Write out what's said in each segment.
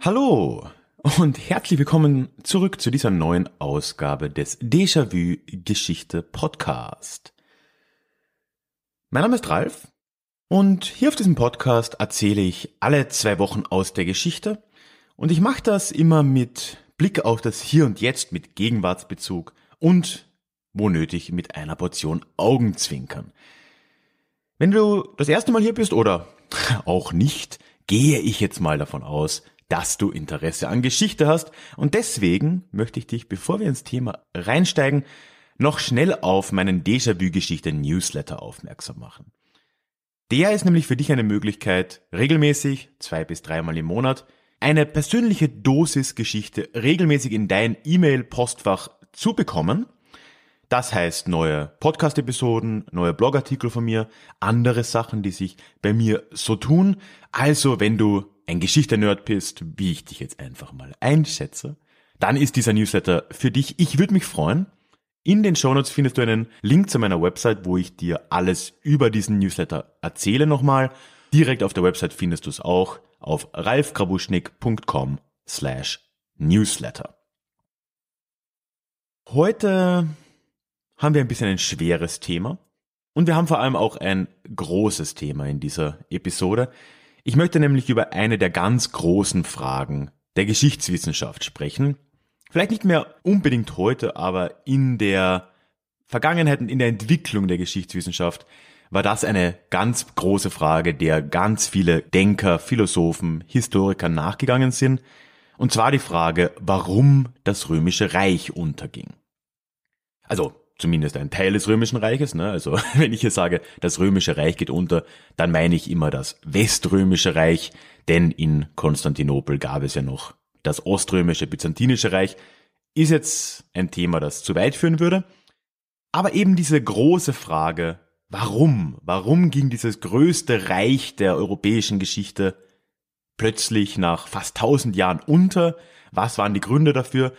Hallo und herzlich willkommen zurück zu dieser neuen Ausgabe des Déjà-vu Geschichte Podcast. Mein Name ist Ralf und hier auf diesem Podcast erzähle ich alle zwei Wochen aus der Geschichte und ich mache das immer mit Blick auf das Hier und Jetzt mit Gegenwartsbezug und wo nötig mit einer Portion Augenzwinkern. Wenn du das erste Mal hier bist oder auch nicht, gehe ich jetzt mal davon aus, dass du Interesse an Geschichte hast und deswegen möchte ich dich, bevor wir ins Thema reinsteigen, noch schnell auf meinen Déjà-vu-Geschichte Newsletter aufmerksam machen. Der ist nämlich für dich eine Möglichkeit, regelmäßig, zwei bis dreimal im Monat, eine persönliche Dosis Geschichte regelmäßig in dein E-Mail-Postfach zu bekommen das heißt neue Podcast-Episoden, neue Blogartikel von mir, andere Sachen, die sich bei mir so tun. Also wenn du ein Geschichte-Nerd bist, wie ich dich jetzt einfach mal einschätze, dann ist dieser Newsletter für dich. Ich würde mich freuen. In den Shownotes findest du einen Link zu meiner Website, wo ich dir alles über diesen Newsletter erzähle nochmal. Direkt auf der Website findest du es auch auf ralfgrabuschnick.com slash newsletter. Heute haben wir ein bisschen ein schweres Thema. Und wir haben vor allem auch ein großes Thema in dieser Episode. Ich möchte nämlich über eine der ganz großen Fragen der Geschichtswissenschaft sprechen. Vielleicht nicht mehr unbedingt heute, aber in der Vergangenheit und in der Entwicklung der Geschichtswissenschaft war das eine ganz große Frage, der ganz viele Denker, Philosophen, Historiker nachgegangen sind. Und zwar die Frage, warum das römische Reich unterging. Also zumindest ein Teil des Römischen Reiches. Ne? Also wenn ich hier sage, das Römische Reich geht unter, dann meine ich immer das Weströmische Reich, denn in Konstantinopel gab es ja noch das Oströmische Byzantinische Reich. Ist jetzt ein Thema, das zu weit führen würde. Aber eben diese große Frage, warum? Warum ging dieses größte Reich der europäischen Geschichte plötzlich nach fast tausend Jahren unter? Was waren die Gründe dafür?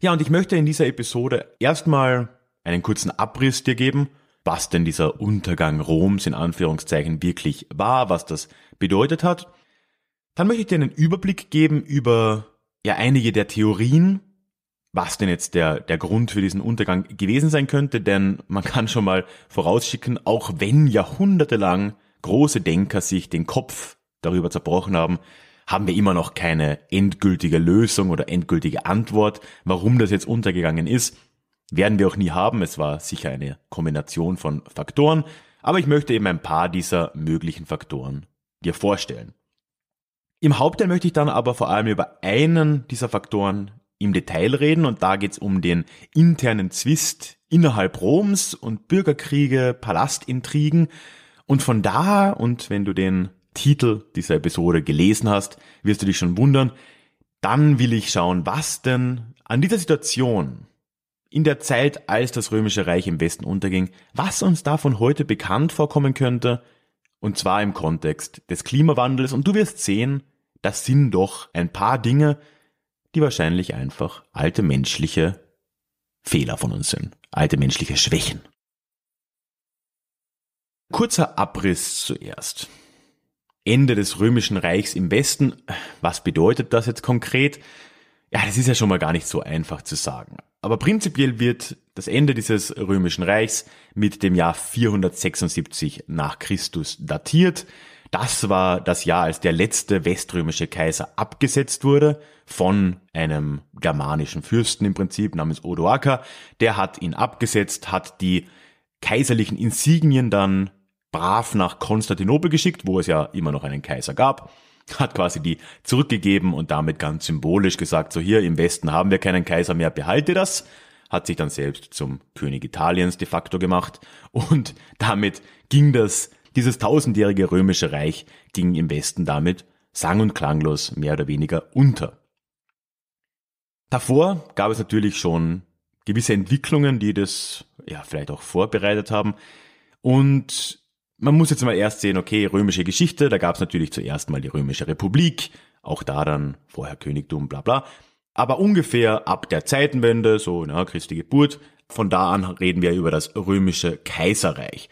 Ja, und ich möchte in dieser Episode erstmal einen kurzen Abriss dir geben, was denn dieser Untergang Roms in Anführungszeichen wirklich war, was das bedeutet hat. Dann möchte ich dir einen Überblick geben über ja einige der Theorien, was denn jetzt der, der Grund für diesen Untergang gewesen sein könnte, denn man kann schon mal vorausschicken, auch wenn jahrhundertelang große Denker sich den Kopf darüber zerbrochen haben, haben wir immer noch keine endgültige Lösung oder endgültige Antwort, warum das jetzt untergegangen ist. Werden wir auch nie haben. Es war sicher eine Kombination von Faktoren, aber ich möchte eben ein paar dieser möglichen Faktoren dir vorstellen. Im Hauptteil möchte ich dann aber vor allem über einen dieser Faktoren im Detail reden und da geht es um den internen Zwist innerhalb Roms und Bürgerkriege, Palastintrigen. Und von da und wenn du den Titel dieser Episode gelesen hast, wirst du dich schon wundern, dann will ich schauen, was denn an dieser Situation in der Zeit, als das Römische Reich im Westen unterging, was uns davon heute bekannt vorkommen könnte, und zwar im Kontext des Klimawandels. Und du wirst sehen, das sind doch ein paar Dinge, die wahrscheinlich einfach alte menschliche Fehler von uns sind, alte menschliche Schwächen. Kurzer Abriss zuerst. Ende des Römischen Reichs im Westen. Was bedeutet das jetzt konkret? Ja, das ist ja schon mal gar nicht so einfach zu sagen. Aber prinzipiell wird das Ende dieses Römischen Reichs mit dem Jahr 476 nach Christus datiert. Das war das Jahr, als der letzte weströmische Kaiser abgesetzt wurde von einem germanischen Fürsten im Prinzip namens Odoaker. Der hat ihn abgesetzt, hat die kaiserlichen Insignien dann brav nach Konstantinopel geschickt, wo es ja immer noch einen Kaiser gab, hat quasi die zurückgegeben und damit ganz symbolisch gesagt, so hier im Westen haben wir keinen Kaiser mehr, behalte das, hat sich dann selbst zum König Italiens de facto gemacht und damit ging das, dieses tausendjährige römische Reich ging im Westen damit sang- und klanglos mehr oder weniger unter. Davor gab es natürlich schon gewisse Entwicklungen, die das ja vielleicht auch vorbereitet haben und man muss jetzt mal erst sehen, okay, römische Geschichte, da gab es natürlich zuerst mal die römische Republik, auch da dann vorher Königtum, bla bla. Aber ungefähr ab der Zeitenwende, so na, Christi Geburt, von da an reden wir über das römische Kaiserreich.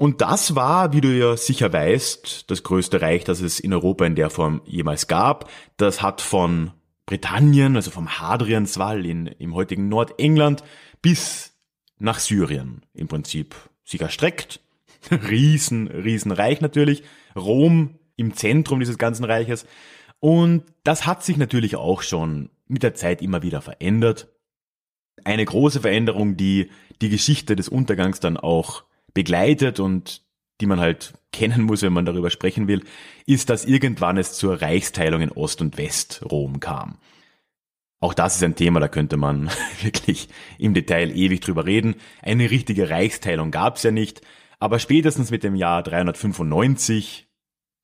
Und das war, wie du ja sicher weißt, das größte Reich, das es in Europa in der Form jemals gab. Das hat von Britannien, also vom Hadrianswall in, im heutigen Nordengland bis nach Syrien im Prinzip sich erstreckt riesen, riesenreich natürlich. Rom im Zentrum dieses ganzen Reiches. Und das hat sich natürlich auch schon mit der Zeit immer wieder verändert. Eine große Veränderung, die die Geschichte des Untergangs dann auch begleitet und die man halt kennen muss, wenn man darüber sprechen will, ist, dass irgendwann es zur Reichsteilung in Ost- und West-Rom kam. Auch das ist ein Thema, da könnte man wirklich im Detail ewig drüber reden. Eine richtige Reichsteilung gab es ja nicht. Aber spätestens mit dem Jahr 395,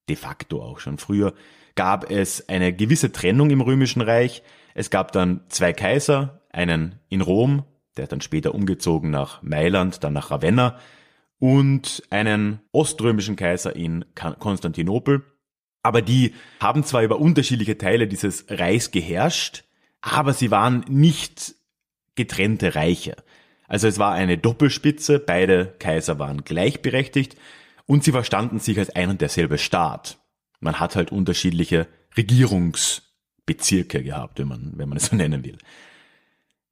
de facto auch schon früher, gab es eine gewisse Trennung im Römischen Reich. Es gab dann zwei Kaiser, einen in Rom, der dann später umgezogen nach Mailand, dann nach Ravenna, und einen oströmischen Kaiser in Konstantinopel. Aber die haben zwar über unterschiedliche Teile dieses Reichs geherrscht, aber sie waren nicht getrennte Reiche. Also es war eine Doppelspitze, beide Kaiser waren gleichberechtigt und sie verstanden sich als ein und derselbe Staat. Man hat halt unterschiedliche Regierungsbezirke gehabt, wenn man, wenn man es so nennen will.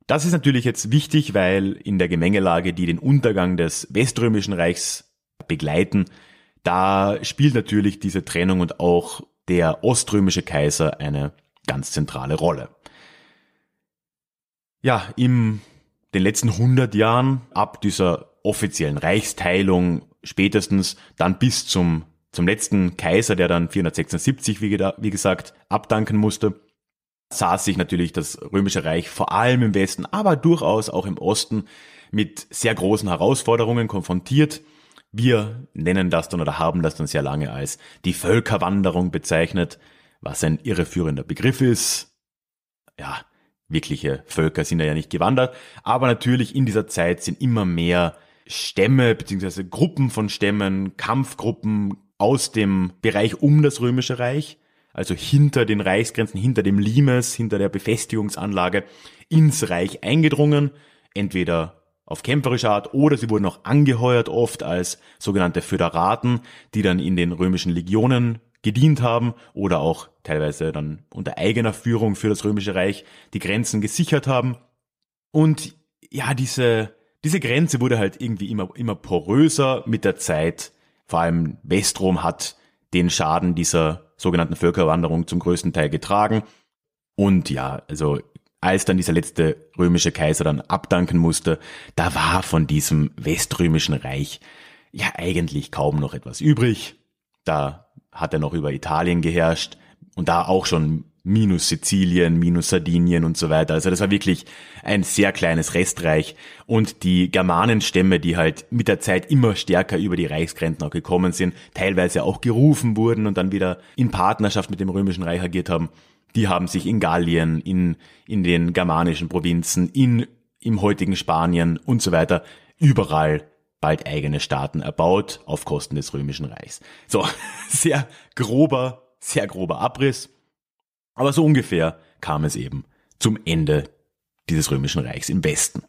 Das ist natürlich jetzt wichtig, weil in der Gemengelage, die den Untergang des Weströmischen Reichs begleiten, da spielt natürlich diese Trennung und auch der oströmische Kaiser eine ganz zentrale Rolle. Ja, im den letzten 100 Jahren, ab dieser offiziellen Reichsteilung spätestens, dann bis zum, zum letzten Kaiser, der dann 476, wie, wie gesagt, abdanken musste, sah sich natürlich das Römische Reich vor allem im Westen, aber durchaus auch im Osten mit sehr großen Herausforderungen konfrontiert. Wir nennen das dann oder haben das dann sehr lange als die Völkerwanderung bezeichnet, was ein irreführender Begriff ist. Ja, wirkliche Völker sind ja nicht gewandert, aber natürlich in dieser Zeit sind immer mehr Stämme bzw. Gruppen von Stämmen, Kampfgruppen aus dem Bereich um das Römische Reich, also hinter den Reichsgrenzen, hinter dem Limes, hinter der Befestigungsanlage ins Reich eingedrungen, entweder auf kämpferische Art oder sie wurden auch angeheuert oft als sogenannte Föderaten, die dann in den römischen Legionen gedient haben oder auch teilweise dann unter eigener Führung für das Römische Reich die Grenzen gesichert haben. Und ja, diese, diese Grenze wurde halt irgendwie immer, immer poröser mit der Zeit. Vor allem Westrom hat den Schaden dieser sogenannten Völkerwanderung zum größten Teil getragen. Und ja, also als dann dieser letzte römische Kaiser dann abdanken musste, da war von diesem weströmischen Reich ja eigentlich kaum noch etwas übrig. Da hat er noch über Italien geherrscht und da auch schon minus Sizilien, minus Sardinien und so weiter. Also das war wirklich ein sehr kleines Restreich und die Germanenstämme, die halt mit der Zeit immer stärker über die Reichsgrenzen auch gekommen sind, teilweise auch gerufen wurden und dann wieder in Partnerschaft mit dem Römischen Reich agiert haben, die haben sich in Gallien, in, in den germanischen Provinzen, in, im heutigen Spanien und so weiter überall bald eigene Staaten erbaut auf Kosten des Römischen Reichs. So, sehr grober, sehr grober Abriss. Aber so ungefähr kam es eben zum Ende dieses Römischen Reichs im Westen.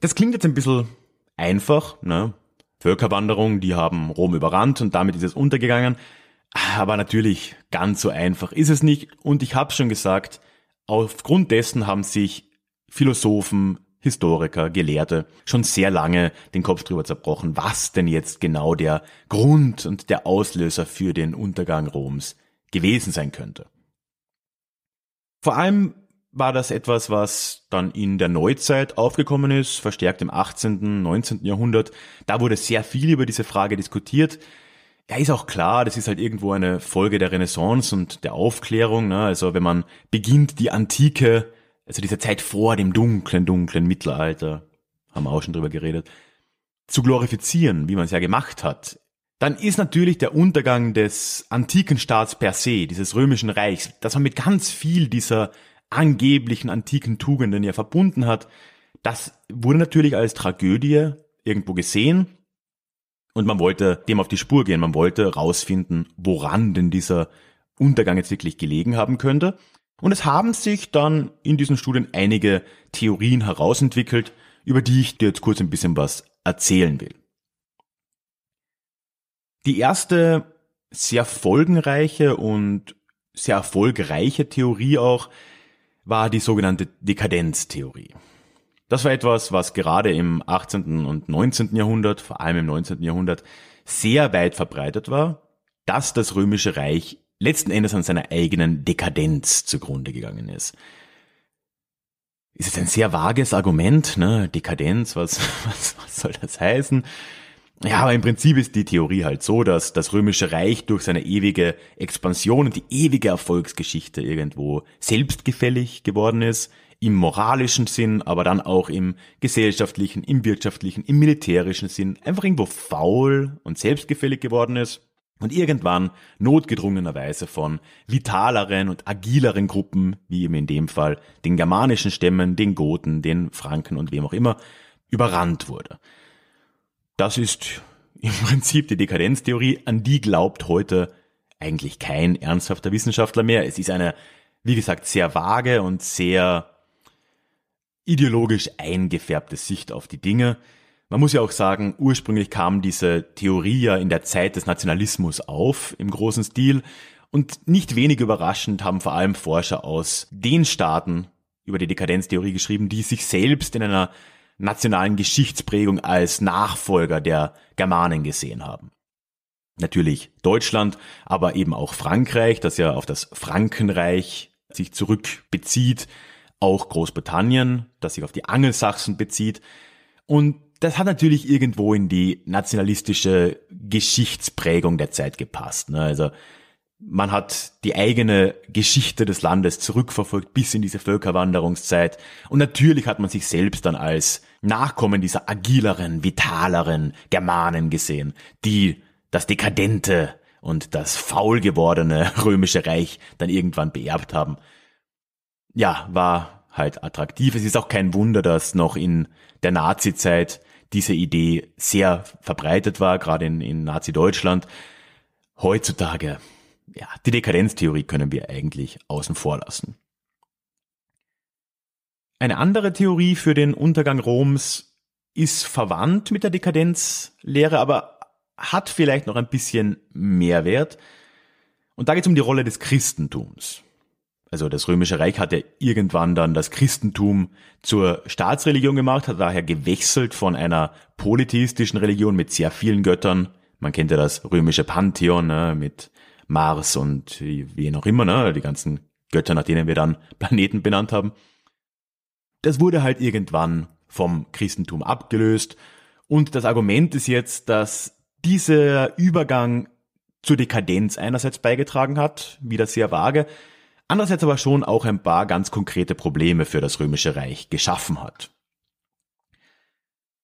Das klingt jetzt ein bisschen einfach, ne? Völkerwanderung, die haben Rom überrannt und damit ist es untergegangen. Aber natürlich, ganz so einfach ist es nicht. Und ich habe schon gesagt, aufgrund dessen haben sich Philosophen, Historiker, Gelehrte schon sehr lange den Kopf drüber zerbrochen, was denn jetzt genau der Grund und der Auslöser für den Untergang Roms gewesen sein könnte. Vor allem war das etwas, was dann in der Neuzeit aufgekommen ist, verstärkt im 18., 19. Jahrhundert. Da wurde sehr viel über diese Frage diskutiert. Ja, ist auch klar, das ist halt irgendwo eine Folge der Renaissance und der Aufklärung. Ne? Also wenn man beginnt, die Antike, also diese Zeit vor dem dunklen, dunklen Mittelalter, haben wir auch schon drüber geredet, zu glorifizieren, wie man es ja gemacht hat, dann ist natürlich der Untergang des antiken Staats per se, dieses römischen Reichs, das man mit ganz viel dieser angeblichen antiken Tugenden ja verbunden hat, das wurde natürlich als Tragödie irgendwo gesehen und man wollte dem auf die Spur gehen, man wollte rausfinden, woran denn dieser Untergang jetzt wirklich gelegen haben könnte. Und es haben sich dann in diesen Studien einige Theorien herausentwickelt, über die ich dir jetzt kurz ein bisschen was erzählen will. Die erste sehr folgenreiche und sehr erfolgreiche Theorie auch war die sogenannte Dekadenztheorie. Das war etwas, was gerade im 18. und 19. Jahrhundert, vor allem im 19. Jahrhundert, sehr weit verbreitet war, dass das römische Reich letzten Endes an seiner eigenen Dekadenz zugrunde gegangen ist. Ist es ein sehr vages Argument, ne? Dekadenz, was, was, was soll das heißen? Ja, aber im Prinzip ist die Theorie halt so, dass das römische Reich durch seine ewige Expansion und die ewige Erfolgsgeschichte irgendwo selbstgefällig geworden ist, im moralischen Sinn, aber dann auch im gesellschaftlichen, im wirtschaftlichen, im militärischen Sinn, einfach irgendwo faul und selbstgefällig geworden ist und irgendwann notgedrungenerweise von vitaleren und agileren Gruppen, wie eben in dem Fall den germanischen Stämmen, den Goten, den Franken und wem auch immer, überrannt wurde. Das ist im Prinzip die Dekadenztheorie, an die glaubt heute eigentlich kein ernsthafter Wissenschaftler mehr. Es ist eine, wie gesagt, sehr vage und sehr ideologisch eingefärbte Sicht auf die Dinge. Man muss ja auch sagen, ursprünglich kam diese Theorie ja in der Zeit des Nationalismus auf, im großen Stil. Und nicht wenig überraschend haben vor allem Forscher aus den Staaten über die Dekadenztheorie geschrieben, die sich selbst in einer nationalen Geschichtsprägung als Nachfolger der Germanen gesehen haben. Natürlich Deutschland, aber eben auch Frankreich, das ja auf das Frankenreich sich zurückbezieht, auch Großbritannien, das sich auf die Angelsachsen bezieht. Und das hat natürlich irgendwo in die nationalistische Geschichtsprägung der Zeit gepasst. Ne? Also man hat die eigene Geschichte des Landes zurückverfolgt bis in diese Völkerwanderungszeit. Und natürlich hat man sich selbst dann als Nachkommen dieser agileren, vitaleren Germanen gesehen, die das dekadente und das faul gewordene römische Reich dann irgendwann beerbt haben. Ja, war halt attraktiv. Es ist auch kein Wunder, dass noch in der Nazi-Zeit diese Idee sehr verbreitet war, gerade in, in Nazi-Deutschland. Heutzutage ja, die Dekadenztheorie können wir eigentlich außen vor lassen. Eine andere Theorie für den Untergang Roms ist verwandt mit der Dekadenzlehre, aber hat vielleicht noch ein bisschen Mehrwert. Und da geht es um die Rolle des Christentums. Also das Römische Reich hat ja irgendwann dann das Christentum zur Staatsreligion gemacht, hat daher gewechselt von einer polytheistischen Religion mit sehr vielen Göttern. Man kennt ja das römische Pantheon ne, mit Mars und wie noch immer, ne, die ganzen Götter, nach denen wir dann Planeten benannt haben. Das wurde halt irgendwann vom Christentum abgelöst. Und das Argument ist jetzt, dass dieser Übergang zur Dekadenz einerseits beigetragen hat, wieder sehr vage, andererseits aber schon auch ein paar ganz konkrete Probleme für das Römische Reich geschaffen hat.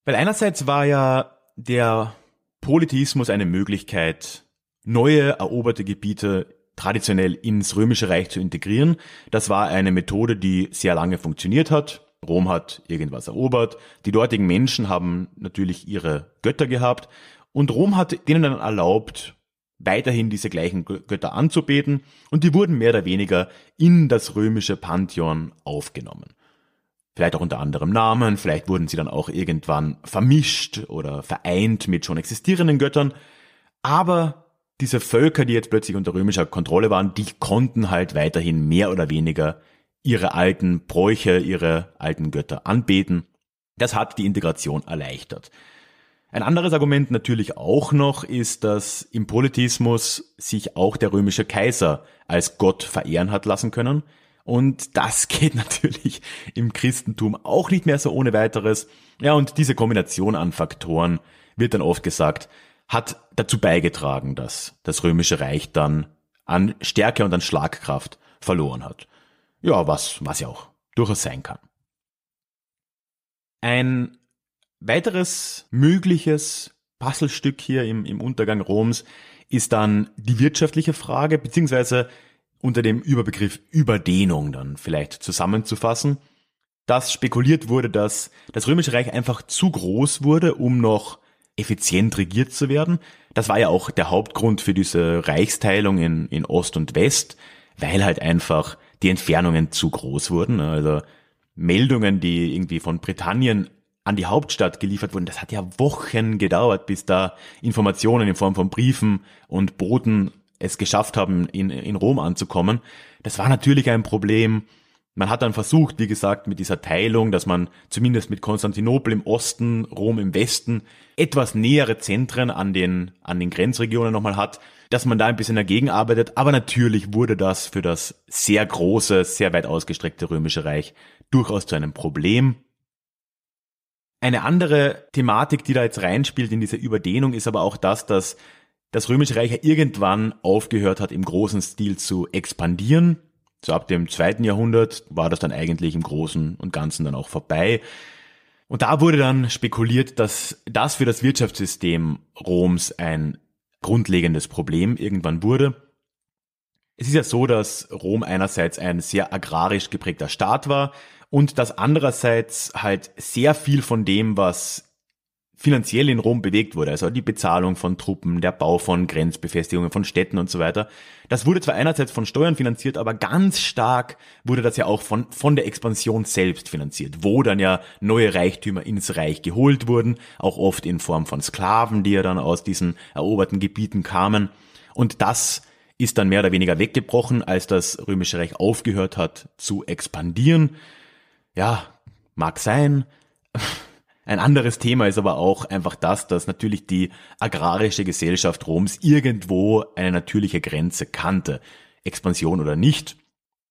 Weil einerseits war ja der Polytheismus eine Möglichkeit, neue eroberte Gebiete traditionell ins Römische Reich zu integrieren. Das war eine Methode, die sehr lange funktioniert hat. Rom hat irgendwas erobert. Die dortigen Menschen haben natürlich ihre Götter gehabt. Und Rom hat denen dann erlaubt, weiterhin diese gleichen Götter anzubeten. Und die wurden mehr oder weniger in das römische Pantheon aufgenommen. vielleicht auch unter anderem Namen, vielleicht wurden sie dann auch irgendwann vermischt oder vereint mit schon existierenden Göttern, aber diese Völker, die jetzt plötzlich unter römischer Kontrolle waren, die konnten halt weiterhin mehr oder weniger ihre alten Bräuche, ihre alten Götter anbeten. Das hat die Integration erleichtert. Ein anderes Argument natürlich auch noch ist, dass im Politismus sich auch der römische Kaiser als Gott verehren hat lassen können. Und das geht natürlich im Christentum auch nicht mehr so ohne weiteres. Ja, und diese Kombination an Faktoren wird dann oft gesagt, hat dazu beigetragen, dass das römische Reich dann an Stärke und an Schlagkraft verloren hat. Ja, was, was ja auch durchaus sein kann. Ein weiteres mögliches Puzzlestück hier im, im Untergang Roms ist dann die wirtschaftliche Frage, beziehungsweise unter dem Überbegriff Überdehnung dann vielleicht zusammenzufassen, dass spekuliert wurde, dass das Römische Reich einfach zu groß wurde, um noch effizient regiert zu werden. Das war ja auch der Hauptgrund für diese Reichsteilung in, in Ost und West, weil halt einfach die Entfernungen zu groß wurden. Also Meldungen, die irgendwie von Britannien an die Hauptstadt geliefert wurden, das hat ja Wochen gedauert, bis da Informationen in Form von Briefen und Boten es geschafft haben, in, in Rom anzukommen. Das war natürlich ein Problem, man hat dann versucht, wie gesagt, mit dieser Teilung, dass man zumindest mit Konstantinopel im Osten, Rom im Westen etwas nähere Zentren an den, an den Grenzregionen nochmal hat, dass man da ein bisschen dagegen arbeitet. Aber natürlich wurde das für das sehr große, sehr weit ausgestreckte Römische Reich durchaus zu einem Problem. Eine andere Thematik, die da jetzt reinspielt in diese Überdehnung, ist aber auch das, dass das Römische Reich ja irgendwann aufgehört hat, im großen Stil zu expandieren so ab dem zweiten Jahrhundert war das dann eigentlich im Großen und Ganzen dann auch vorbei. Und da wurde dann spekuliert, dass das für das Wirtschaftssystem Roms ein grundlegendes Problem irgendwann wurde. Es ist ja so, dass Rom einerseits ein sehr agrarisch geprägter Staat war und dass andererseits halt sehr viel von dem, was finanziell in Rom bewegt wurde, also die Bezahlung von Truppen, der Bau von Grenzbefestigungen, von Städten und so weiter. Das wurde zwar einerseits von Steuern finanziert, aber ganz stark wurde das ja auch von, von der Expansion selbst finanziert, wo dann ja neue Reichtümer ins Reich geholt wurden, auch oft in Form von Sklaven, die ja dann aus diesen eroberten Gebieten kamen. Und das ist dann mehr oder weniger weggebrochen, als das Römische Reich aufgehört hat zu expandieren. Ja, mag sein. Ein anderes Thema ist aber auch einfach das, dass natürlich die agrarische Gesellschaft Roms irgendwo eine natürliche Grenze kannte. Expansion oder nicht.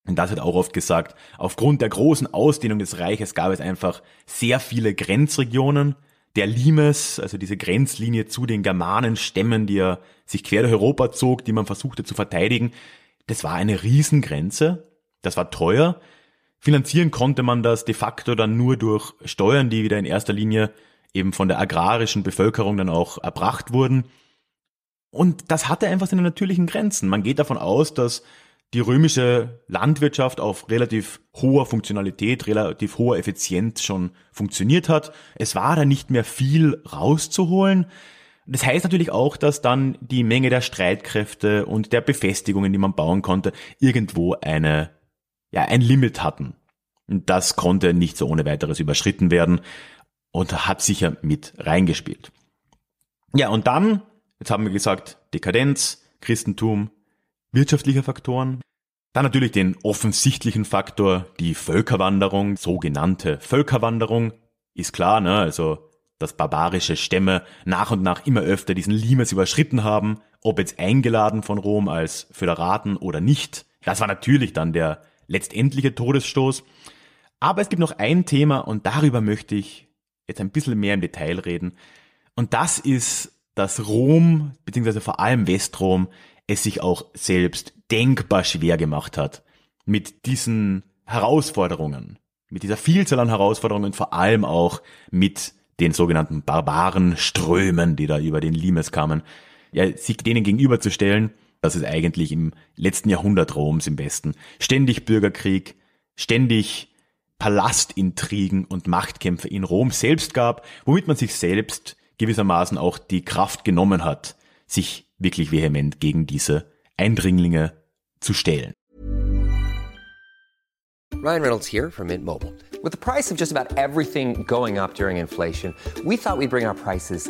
Und das hat auch oft gesagt, aufgrund der großen Ausdehnung des Reiches gab es einfach sehr viele Grenzregionen. Der Limes, also diese Grenzlinie zu den Germanenstämmen, die ja sich quer durch Europa zog, die man versuchte zu verteidigen, das war eine Riesengrenze. Das war teuer. Finanzieren konnte man das de facto dann nur durch Steuern, die wieder in erster Linie eben von der agrarischen Bevölkerung dann auch erbracht wurden. Und das hatte einfach seine natürlichen Grenzen. Man geht davon aus, dass die römische Landwirtschaft auf relativ hoher Funktionalität, relativ hoher Effizienz schon funktioniert hat. Es war da nicht mehr viel rauszuholen. Das heißt natürlich auch, dass dann die Menge der Streitkräfte und der Befestigungen, die man bauen konnte, irgendwo eine ja, ein Limit hatten. Das konnte nicht so ohne weiteres überschritten werden und hat sicher mit reingespielt. Ja, und dann, jetzt haben wir gesagt, Dekadenz, Christentum, wirtschaftliche Faktoren. Dann natürlich den offensichtlichen Faktor, die Völkerwanderung, sogenannte Völkerwanderung, ist klar, ne? Also, dass barbarische Stämme nach und nach immer öfter diesen Limes überschritten haben, ob jetzt eingeladen von Rom als Föderaten oder nicht. Das war natürlich dann der letztendliche Todesstoß. Aber es gibt noch ein Thema und darüber möchte ich jetzt ein bisschen mehr im Detail reden. Und das ist, dass Rom, beziehungsweise vor allem Westrom, es sich auch selbst denkbar schwer gemacht hat mit diesen Herausforderungen, mit dieser Vielzahl an Herausforderungen, vor allem auch mit den sogenannten barbaren Strömen, die da über den Limes kamen, ja, sich denen gegenüberzustellen dass es eigentlich im letzten Jahrhundert Roms im Westen ständig Bürgerkrieg, ständig Palastintrigen und Machtkämpfe in Rom selbst gab, womit man sich selbst gewissermaßen auch die Kraft genommen hat, sich wirklich vehement gegen diese Eindringlinge zu stellen. Ryan Reynolds here from Mint Mobile. With the price of just about everything going up during inflation, we thought we'd bring our prices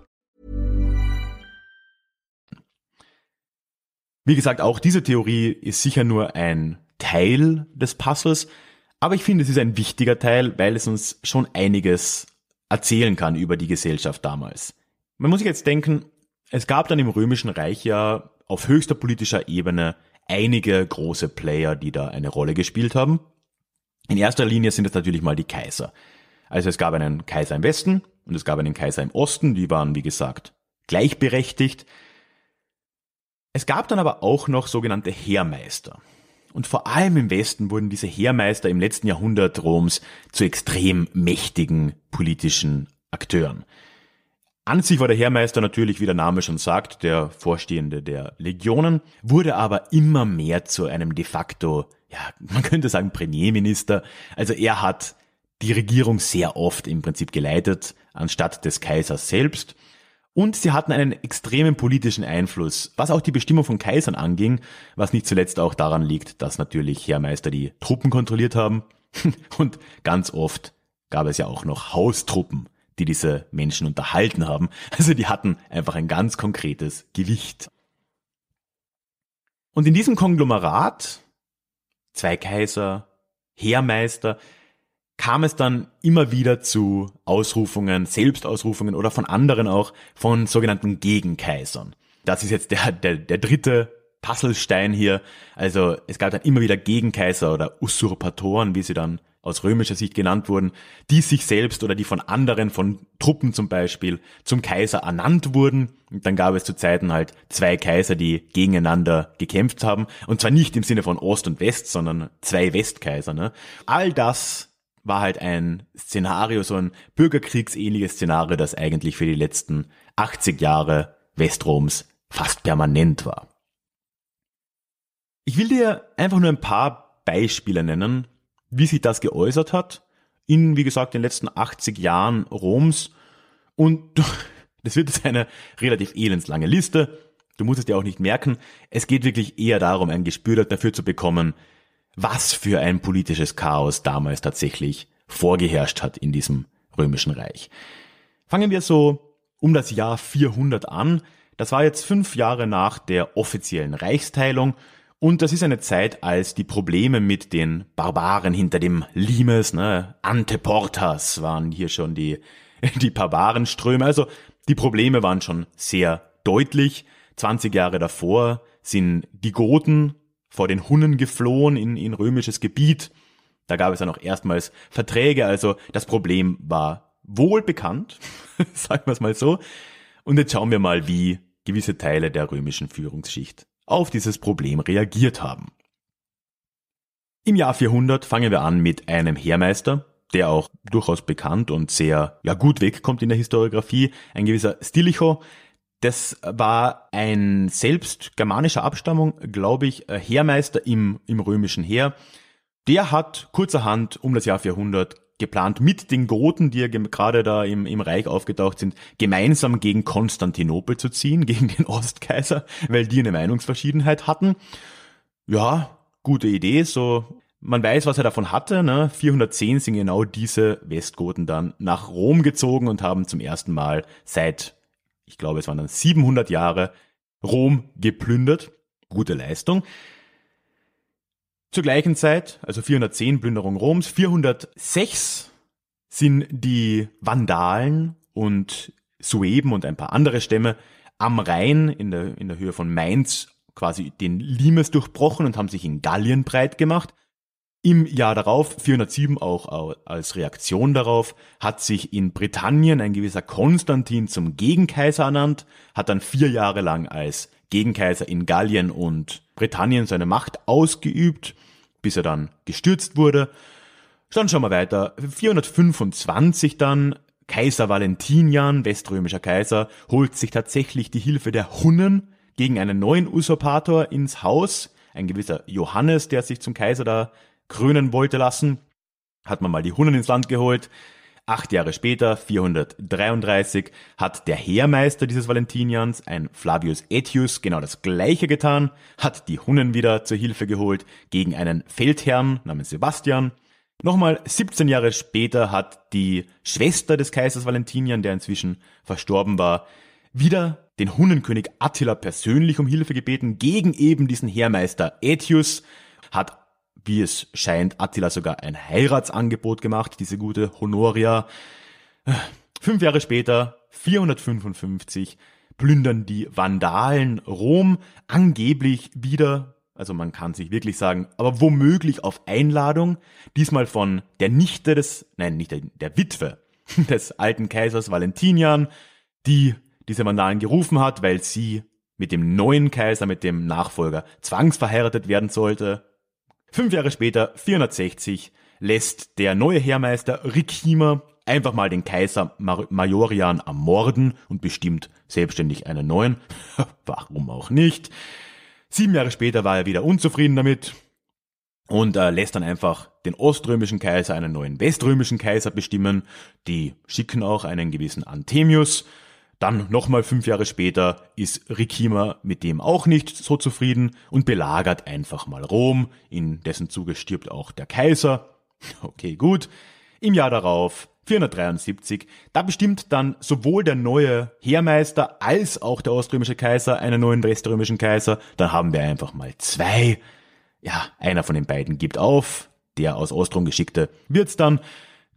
Wie gesagt, auch diese Theorie ist sicher nur ein Teil des Puzzles, aber ich finde, es ist ein wichtiger Teil, weil es uns schon einiges erzählen kann über die Gesellschaft damals. Man muss sich jetzt denken, es gab dann im Römischen Reich ja auf höchster politischer Ebene einige große Player, die da eine Rolle gespielt haben. In erster Linie sind es natürlich mal die Kaiser. Also es gab einen Kaiser im Westen und es gab einen Kaiser im Osten, die waren, wie gesagt, gleichberechtigt. Es gab dann aber auch noch sogenannte Heermeister. Und vor allem im Westen wurden diese Heermeister im letzten Jahrhundert Roms zu extrem mächtigen politischen Akteuren. An sich war der Heermeister natürlich, wie der Name schon sagt, der Vorstehende der Legionen, wurde aber immer mehr zu einem de facto, ja, man könnte sagen Premierminister. Also er hat die Regierung sehr oft im Prinzip geleitet, anstatt des Kaisers selbst. Und sie hatten einen extremen politischen Einfluss, was auch die Bestimmung von Kaisern anging, was nicht zuletzt auch daran liegt, dass natürlich Heermeister die Truppen kontrolliert haben. Und ganz oft gab es ja auch noch Haustruppen, die diese Menschen unterhalten haben. Also die hatten einfach ein ganz konkretes Gewicht. Und in diesem Konglomerat, zwei Kaiser, Heermeister, kam es dann immer wieder zu Ausrufungen, Selbstausrufungen oder von anderen auch von sogenannten Gegenkaisern. Das ist jetzt der, der, der dritte Puzzlestein hier. Also es gab dann immer wieder Gegenkaiser oder Usurpatoren, wie sie dann aus römischer Sicht genannt wurden, die sich selbst oder die von anderen, von Truppen zum Beispiel, zum Kaiser ernannt wurden. Und dann gab es zu Zeiten halt zwei Kaiser, die gegeneinander gekämpft haben. Und zwar nicht im Sinne von Ost und West, sondern zwei Westkaiser. Ne? All das war halt ein Szenario, so ein bürgerkriegsähnliches Szenario, das eigentlich für die letzten 80 Jahre Westroms fast permanent war. Ich will dir einfach nur ein paar Beispiele nennen, wie sich das geäußert hat in, wie gesagt, den letzten 80 Jahren Roms. Und das wird jetzt eine relativ elendslange Liste. Du musst es dir auch nicht merken. Es geht wirklich eher darum, ein Gespür dafür zu bekommen, was für ein politisches Chaos damals tatsächlich vorgeherrscht hat in diesem römischen Reich. Fangen wir so um das Jahr 400 an. Das war jetzt fünf Jahre nach der offiziellen Reichsteilung und das ist eine Zeit, als die Probleme mit den Barbaren hinter dem Limes, ne, Anteportas waren hier schon die, die Barbarenströme. Also die Probleme waren schon sehr deutlich. 20 Jahre davor sind die Goten vor den Hunnen geflohen in, in römisches Gebiet. Da gab es dann auch erstmals Verträge, also das Problem war wohl bekannt, sagen wir es mal so. Und jetzt schauen wir mal, wie gewisse Teile der römischen Führungsschicht auf dieses Problem reagiert haben. Im Jahr 400 fangen wir an mit einem Heermeister, der auch durchaus bekannt und sehr ja, gut wegkommt in der Historiografie, ein gewisser Stilicho. Das war ein selbst germanischer Abstammung, glaube ich, Heermeister im, im römischen Heer. Der hat kurzerhand um das Jahr 400 geplant, mit den Goten, die ja gerade da im, im Reich aufgetaucht sind, gemeinsam gegen Konstantinopel zu ziehen, gegen den Ostkaiser, weil die eine Meinungsverschiedenheit hatten. Ja, gute Idee, so man weiß, was er davon hatte. Ne? 410 sind genau diese Westgoten dann nach Rom gezogen und haben zum ersten Mal seit, ich glaube, es waren dann 700 Jahre, Rom geplündert. Gute Leistung. Zur gleichen Zeit, also 410 Plünderung Roms, 406 sind die Vandalen und Sueben und ein paar andere Stämme am Rhein in der, in der Höhe von Mainz quasi den Limes durchbrochen und haben sich in Gallien breit gemacht. Im Jahr darauf, 407 auch als Reaktion darauf, hat sich in Britannien ein gewisser Konstantin zum Gegenkaiser ernannt, hat dann vier Jahre lang als Gegenkaiser in Gallien und Britannien seine Macht ausgeübt, bis er dann gestürzt wurde. Dann schauen wir weiter. 425 dann Kaiser Valentinian, weströmischer Kaiser, holt sich tatsächlich die Hilfe der Hunnen gegen einen neuen Usurpator ins Haus, ein gewisser Johannes, der sich zum Kaiser da krönen wollte lassen, hat man mal die Hunnen ins Land geholt. Acht Jahre später, 433, hat der Heermeister dieses Valentinians, ein Flavius Aetius, genau das gleiche getan, hat die Hunnen wieder zur Hilfe geholt gegen einen Feldherrn namens Sebastian. Nochmal 17 Jahre später hat die Schwester des Kaisers Valentinian, der inzwischen verstorben war, wieder den Hunnenkönig Attila persönlich um Hilfe gebeten gegen eben diesen Heermeister Aetius, hat wie es scheint, Attila sogar ein Heiratsangebot gemacht, diese gute Honoria. Fünf Jahre später, 455, plündern die Vandalen Rom angeblich wieder, also man kann sich wirklich sagen, aber womöglich auf Einladung, diesmal von der Nichte des, nein, nicht der, der Witwe des alten Kaisers Valentinian, die diese Vandalen gerufen hat, weil sie mit dem neuen Kaiser, mit dem Nachfolger zwangsverheiratet werden sollte. Fünf Jahre später, 460, lässt der neue Heermeister Rikima einfach mal den Kaiser Majorian ermorden und bestimmt selbstständig einen neuen. Warum auch nicht? Sieben Jahre später war er wieder unzufrieden damit und äh, lässt dann einfach den oströmischen Kaiser einen neuen weströmischen Kaiser bestimmen. Die schicken auch einen gewissen Anthemius dann nochmal fünf Jahre später ist Rikima mit dem auch nicht so zufrieden und belagert einfach mal Rom, in dessen Zuge stirbt auch der Kaiser. Okay, gut. Im Jahr darauf, 473, da bestimmt dann sowohl der neue Heermeister als auch der oströmische Kaiser einen neuen weströmischen Kaiser. Dann haben wir einfach mal zwei. Ja, einer von den beiden gibt auf. Der aus Ostrom geschickte wird's dann.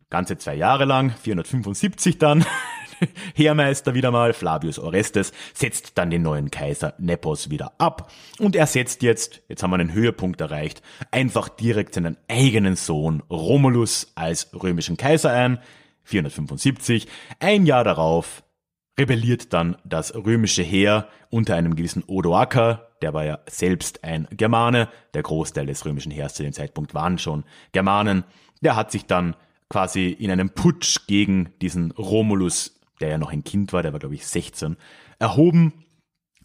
Ganze zwei Jahre lang, 475 dann. Heermeister wieder mal, Flavius Orestes, setzt dann den neuen Kaiser Nepos wieder ab. Und er setzt jetzt, jetzt haben wir einen Höhepunkt erreicht, einfach direkt seinen eigenen Sohn Romulus als römischen Kaiser ein, 475. Ein Jahr darauf rebelliert dann das römische Heer unter einem gewissen Odoaker, der war ja selbst ein Germane, der Großteil des römischen Heers zu dem Zeitpunkt waren schon Germanen, der hat sich dann quasi in einem Putsch gegen diesen Romulus der ja noch ein Kind war, der war glaube ich 16, erhoben,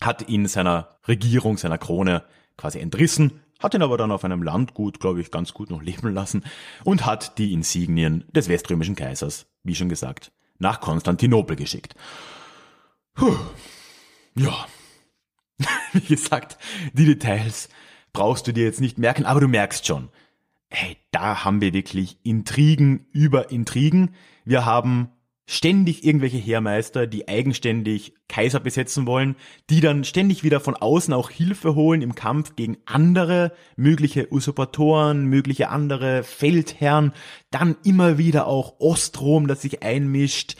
hat ihn seiner Regierung, seiner Krone quasi entrissen, hat ihn aber dann auf einem Landgut, glaube ich, ganz gut noch leben lassen und hat die Insignien des weströmischen Kaisers, wie schon gesagt, nach Konstantinopel geschickt. Puh. Ja. wie gesagt, die Details brauchst du dir jetzt nicht merken, aber du merkst schon, hey, da haben wir wirklich Intrigen über Intrigen. Wir haben ständig irgendwelche Heermeister, die eigenständig Kaiser besetzen wollen, die dann ständig wieder von außen auch Hilfe holen im Kampf gegen andere mögliche Usurpatoren, mögliche andere Feldherren, dann immer wieder auch Ostrom, das sich einmischt,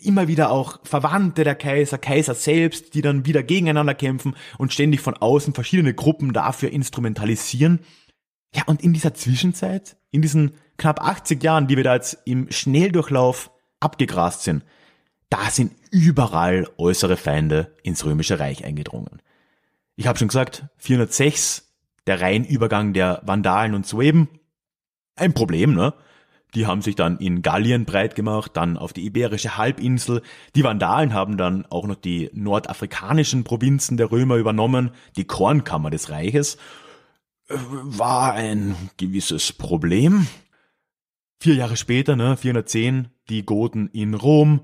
immer wieder auch Verwandte der Kaiser, Kaiser selbst, die dann wieder gegeneinander kämpfen und ständig von außen verschiedene Gruppen dafür instrumentalisieren. Ja, und in dieser Zwischenzeit, in diesen knapp 80 Jahren, die wir da jetzt im Schnelldurchlauf abgegrast sind, da sind überall äußere Feinde ins römische Reich eingedrungen. Ich habe schon gesagt, 406, der Rheinübergang der Vandalen und Sueben, ein Problem, ne? Die haben sich dann in Gallien breit gemacht, dann auf die Iberische Halbinsel. Die Vandalen haben dann auch noch die nordafrikanischen Provinzen der Römer übernommen, die Kornkammer des Reiches. Äh, war ein gewisses Problem. Vier Jahre später, ne, 410, die Goten in Rom.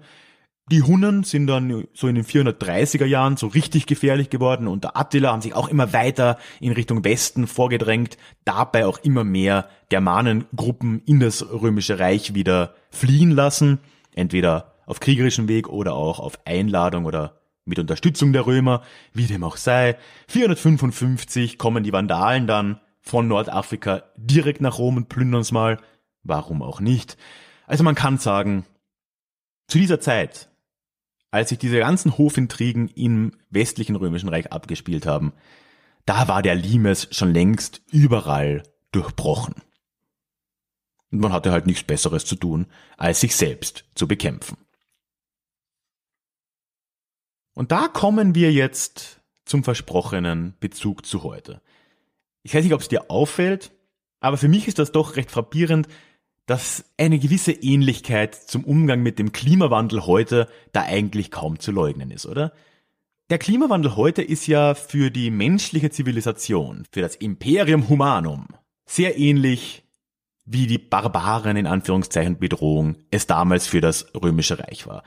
Die Hunnen sind dann so in den 430er Jahren so richtig gefährlich geworden. Unter Attila haben sich auch immer weiter in Richtung Westen vorgedrängt, dabei auch immer mehr Germanengruppen in das römische Reich wieder fliehen lassen, entweder auf kriegerischem Weg oder auch auf Einladung oder mit Unterstützung der Römer, wie dem auch sei. 455 kommen die Vandalen dann von Nordafrika direkt nach Rom und plünderns mal. Warum auch nicht? Also man kann sagen, zu dieser Zeit, als sich diese ganzen Hofintrigen im westlichen römischen Reich abgespielt haben, da war der Limes schon längst überall durchbrochen. Und man hatte halt nichts Besseres zu tun, als sich selbst zu bekämpfen. Und da kommen wir jetzt zum versprochenen Bezug zu heute. Ich weiß nicht, ob es dir auffällt, aber für mich ist das doch recht frappierend, dass eine gewisse Ähnlichkeit zum Umgang mit dem Klimawandel heute da eigentlich kaum zu leugnen ist, oder? Der Klimawandel heute ist ja für die menschliche Zivilisation, für das Imperium Humanum, sehr ähnlich wie die Barbaren in Anführungszeichen Bedrohung es damals für das Römische Reich war.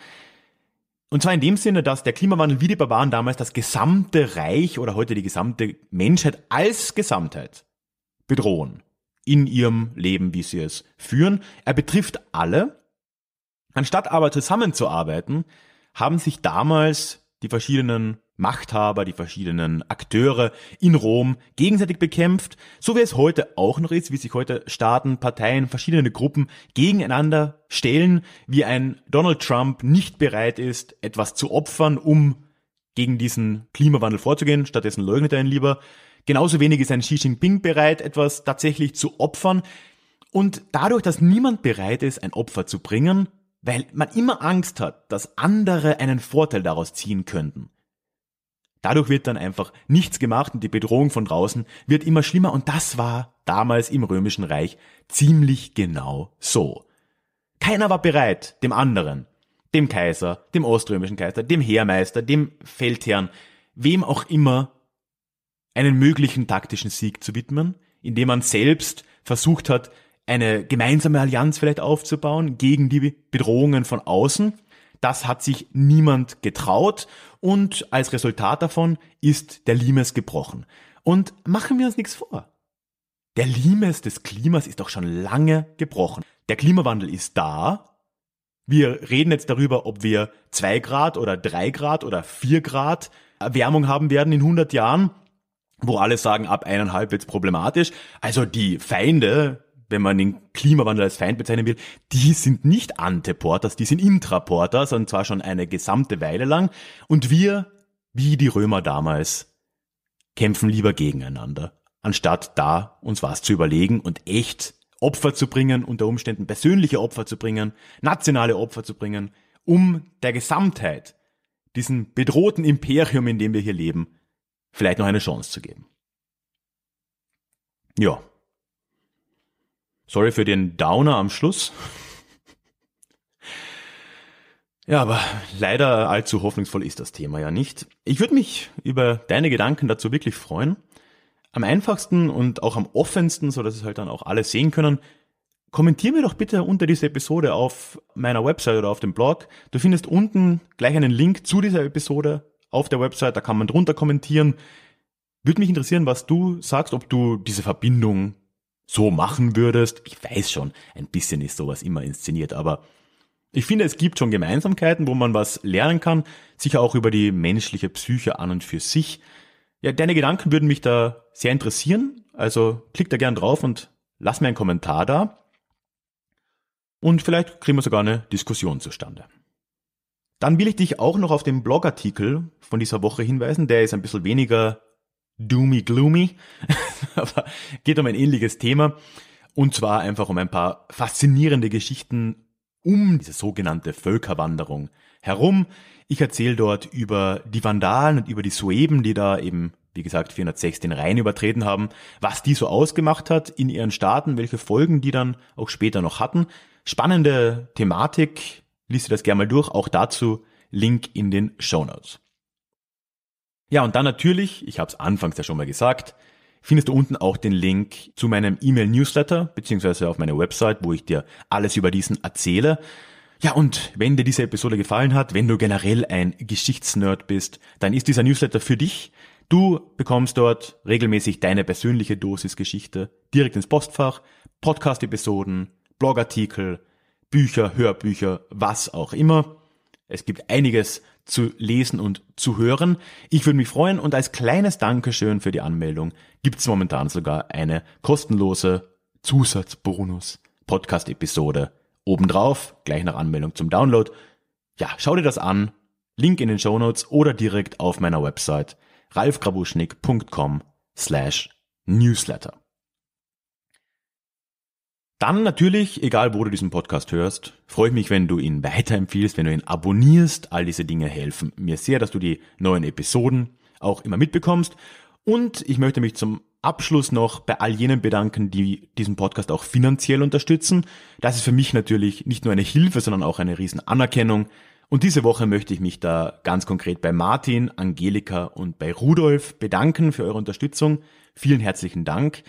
Und zwar in dem Sinne, dass der Klimawandel wie die Barbaren damals das gesamte Reich oder heute die gesamte Menschheit als Gesamtheit bedrohen. In ihrem Leben, wie sie es führen. Er betrifft alle. Anstatt aber zusammenzuarbeiten, haben sich damals die verschiedenen Machthaber, die verschiedenen Akteure in Rom gegenseitig bekämpft, so wie es heute auch noch ist, wie sich heute Staaten, Parteien, verschiedene Gruppen gegeneinander stellen, wie ein Donald Trump nicht bereit ist, etwas zu opfern, um gegen diesen Klimawandel vorzugehen, stattdessen leugnet er ihn lieber. Genauso wenig ist ein Xi Jinping bereit, etwas tatsächlich zu opfern. Und dadurch, dass niemand bereit ist, ein Opfer zu bringen, weil man immer Angst hat, dass andere einen Vorteil daraus ziehen könnten. Dadurch wird dann einfach nichts gemacht und die Bedrohung von draußen wird immer schlimmer und das war damals im Römischen Reich ziemlich genau so. Keiner war bereit, dem anderen, dem Kaiser, dem oströmischen Kaiser, dem Heermeister, dem Feldherrn, wem auch immer, einen möglichen taktischen Sieg zu widmen, indem man selbst versucht hat, eine gemeinsame Allianz vielleicht aufzubauen gegen die Bedrohungen von außen. Das hat sich niemand getraut und als Resultat davon ist der Limes gebrochen. Und machen wir uns nichts vor. Der Limes des Klimas ist doch schon lange gebrochen. Der Klimawandel ist da. Wir reden jetzt darüber, ob wir zwei Grad oder drei Grad oder vier Grad Erwärmung haben werden in 100 Jahren, wo alle sagen, ab eineinhalb wird's problematisch. Also die Feinde wenn man den Klimawandel als Feind bezeichnen will, die sind nicht Anteporters, die sind Intraporters und zwar schon eine gesamte Weile lang. Und wir, wie die Römer damals, kämpfen lieber gegeneinander, anstatt da uns was zu überlegen und echt Opfer zu bringen, unter Umständen persönliche Opfer zu bringen, nationale Opfer zu bringen, um der Gesamtheit, diesem bedrohten Imperium, in dem wir hier leben, vielleicht noch eine Chance zu geben. Ja, Sorry für den Downer am Schluss. Ja, aber leider allzu hoffnungsvoll ist das Thema ja nicht. Ich würde mich über deine Gedanken dazu wirklich freuen. Am einfachsten und auch am offensten, so dass es halt dann auch alle sehen können, kommentier mir doch bitte unter dieser Episode auf meiner Website oder auf dem Blog. Du findest unten gleich einen Link zu dieser Episode auf der Website, da kann man drunter kommentieren. Würde mich interessieren, was du sagst, ob du diese Verbindung so machen würdest. Ich weiß schon, ein bisschen ist sowas immer inszeniert, aber ich finde, es gibt schon Gemeinsamkeiten, wo man was lernen kann, sicher auch über die menschliche Psyche an und für sich. Ja, deine Gedanken würden mich da sehr interessieren, also klick da gern drauf und lass mir einen Kommentar da. Und vielleicht kriegen wir sogar eine Diskussion zustande. Dann will ich dich auch noch auf den Blogartikel von dieser Woche hinweisen. Der ist ein bisschen weniger doomy gloomy, aber geht um ein ähnliches Thema. Und zwar einfach um ein paar faszinierende Geschichten um diese sogenannte Völkerwanderung herum. Ich erzähle dort über die Vandalen und über die Sueben, die da eben, wie gesagt, 406 den Rhein übertreten haben, was die so ausgemacht hat in ihren Staaten, welche Folgen die dann auch später noch hatten. Spannende Thematik, liest ihr das gerne mal durch, auch dazu Link in den Show Notes. Ja, und dann natürlich, ich habe es anfangs ja schon mal gesagt, findest du unten auch den Link zu meinem E-Mail-Newsletter, beziehungsweise auf meiner Website, wo ich dir alles über diesen erzähle. Ja, und wenn dir diese Episode gefallen hat, wenn du generell ein Geschichtsnerd bist, dann ist dieser Newsletter für dich. Du bekommst dort regelmäßig deine persönliche Dosis Geschichte direkt ins Postfach, Podcast-Episoden, Blogartikel, Bücher, Hörbücher, was auch immer. Es gibt einiges zu lesen und zu hören. Ich würde mich freuen und als kleines Dankeschön für die Anmeldung gibt es momentan sogar eine kostenlose Zusatzbonus-Podcast-Episode obendrauf, gleich nach Anmeldung zum Download. Ja, schau dir das an. Link in den Show Notes oder direkt auf meiner Website ralfgrabuschnick.com slash newsletter. Dann natürlich, egal wo du diesen Podcast hörst, freue ich mich, wenn du ihn weiterempfiehlst, wenn du ihn abonnierst. All diese Dinge helfen mir sehr, dass du die neuen Episoden auch immer mitbekommst. Und ich möchte mich zum Abschluss noch bei all jenen bedanken, die diesen Podcast auch finanziell unterstützen. Das ist für mich natürlich nicht nur eine Hilfe, sondern auch eine riesen Anerkennung. Und diese Woche möchte ich mich da ganz konkret bei Martin, Angelika und bei Rudolf bedanken für eure Unterstützung. Vielen herzlichen Dank.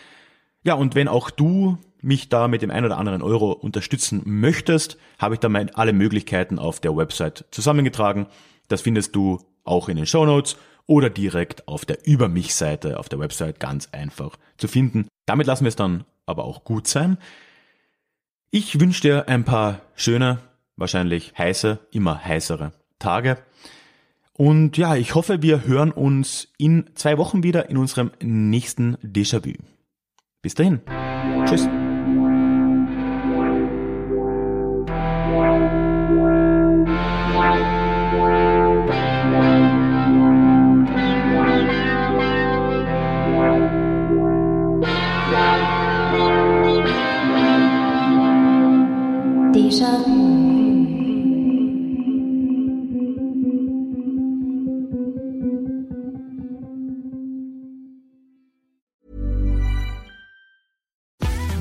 Ja, und wenn auch du mich da mit dem ein oder anderen Euro unterstützen möchtest, habe ich da alle Möglichkeiten auf der Website zusammengetragen. Das findest du auch in den Show Notes oder direkt auf der Über mich Seite auf der Website ganz einfach zu finden. Damit lassen wir es dann aber auch gut sein. Ich wünsche dir ein paar schöne, wahrscheinlich heiße, immer heißere Tage. Und ja, ich hoffe, wir hören uns in zwei Wochen wieder in unserem nächsten Déjà-vu. Bis dahin. Tschüss.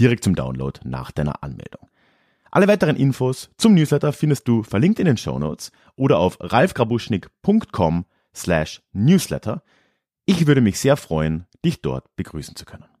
Direkt zum Download nach deiner Anmeldung. Alle weiteren Infos zum Newsletter findest du verlinkt in den Show Notes oder auf ralfgrabuschnik.com slash newsletter. Ich würde mich sehr freuen, dich dort begrüßen zu können.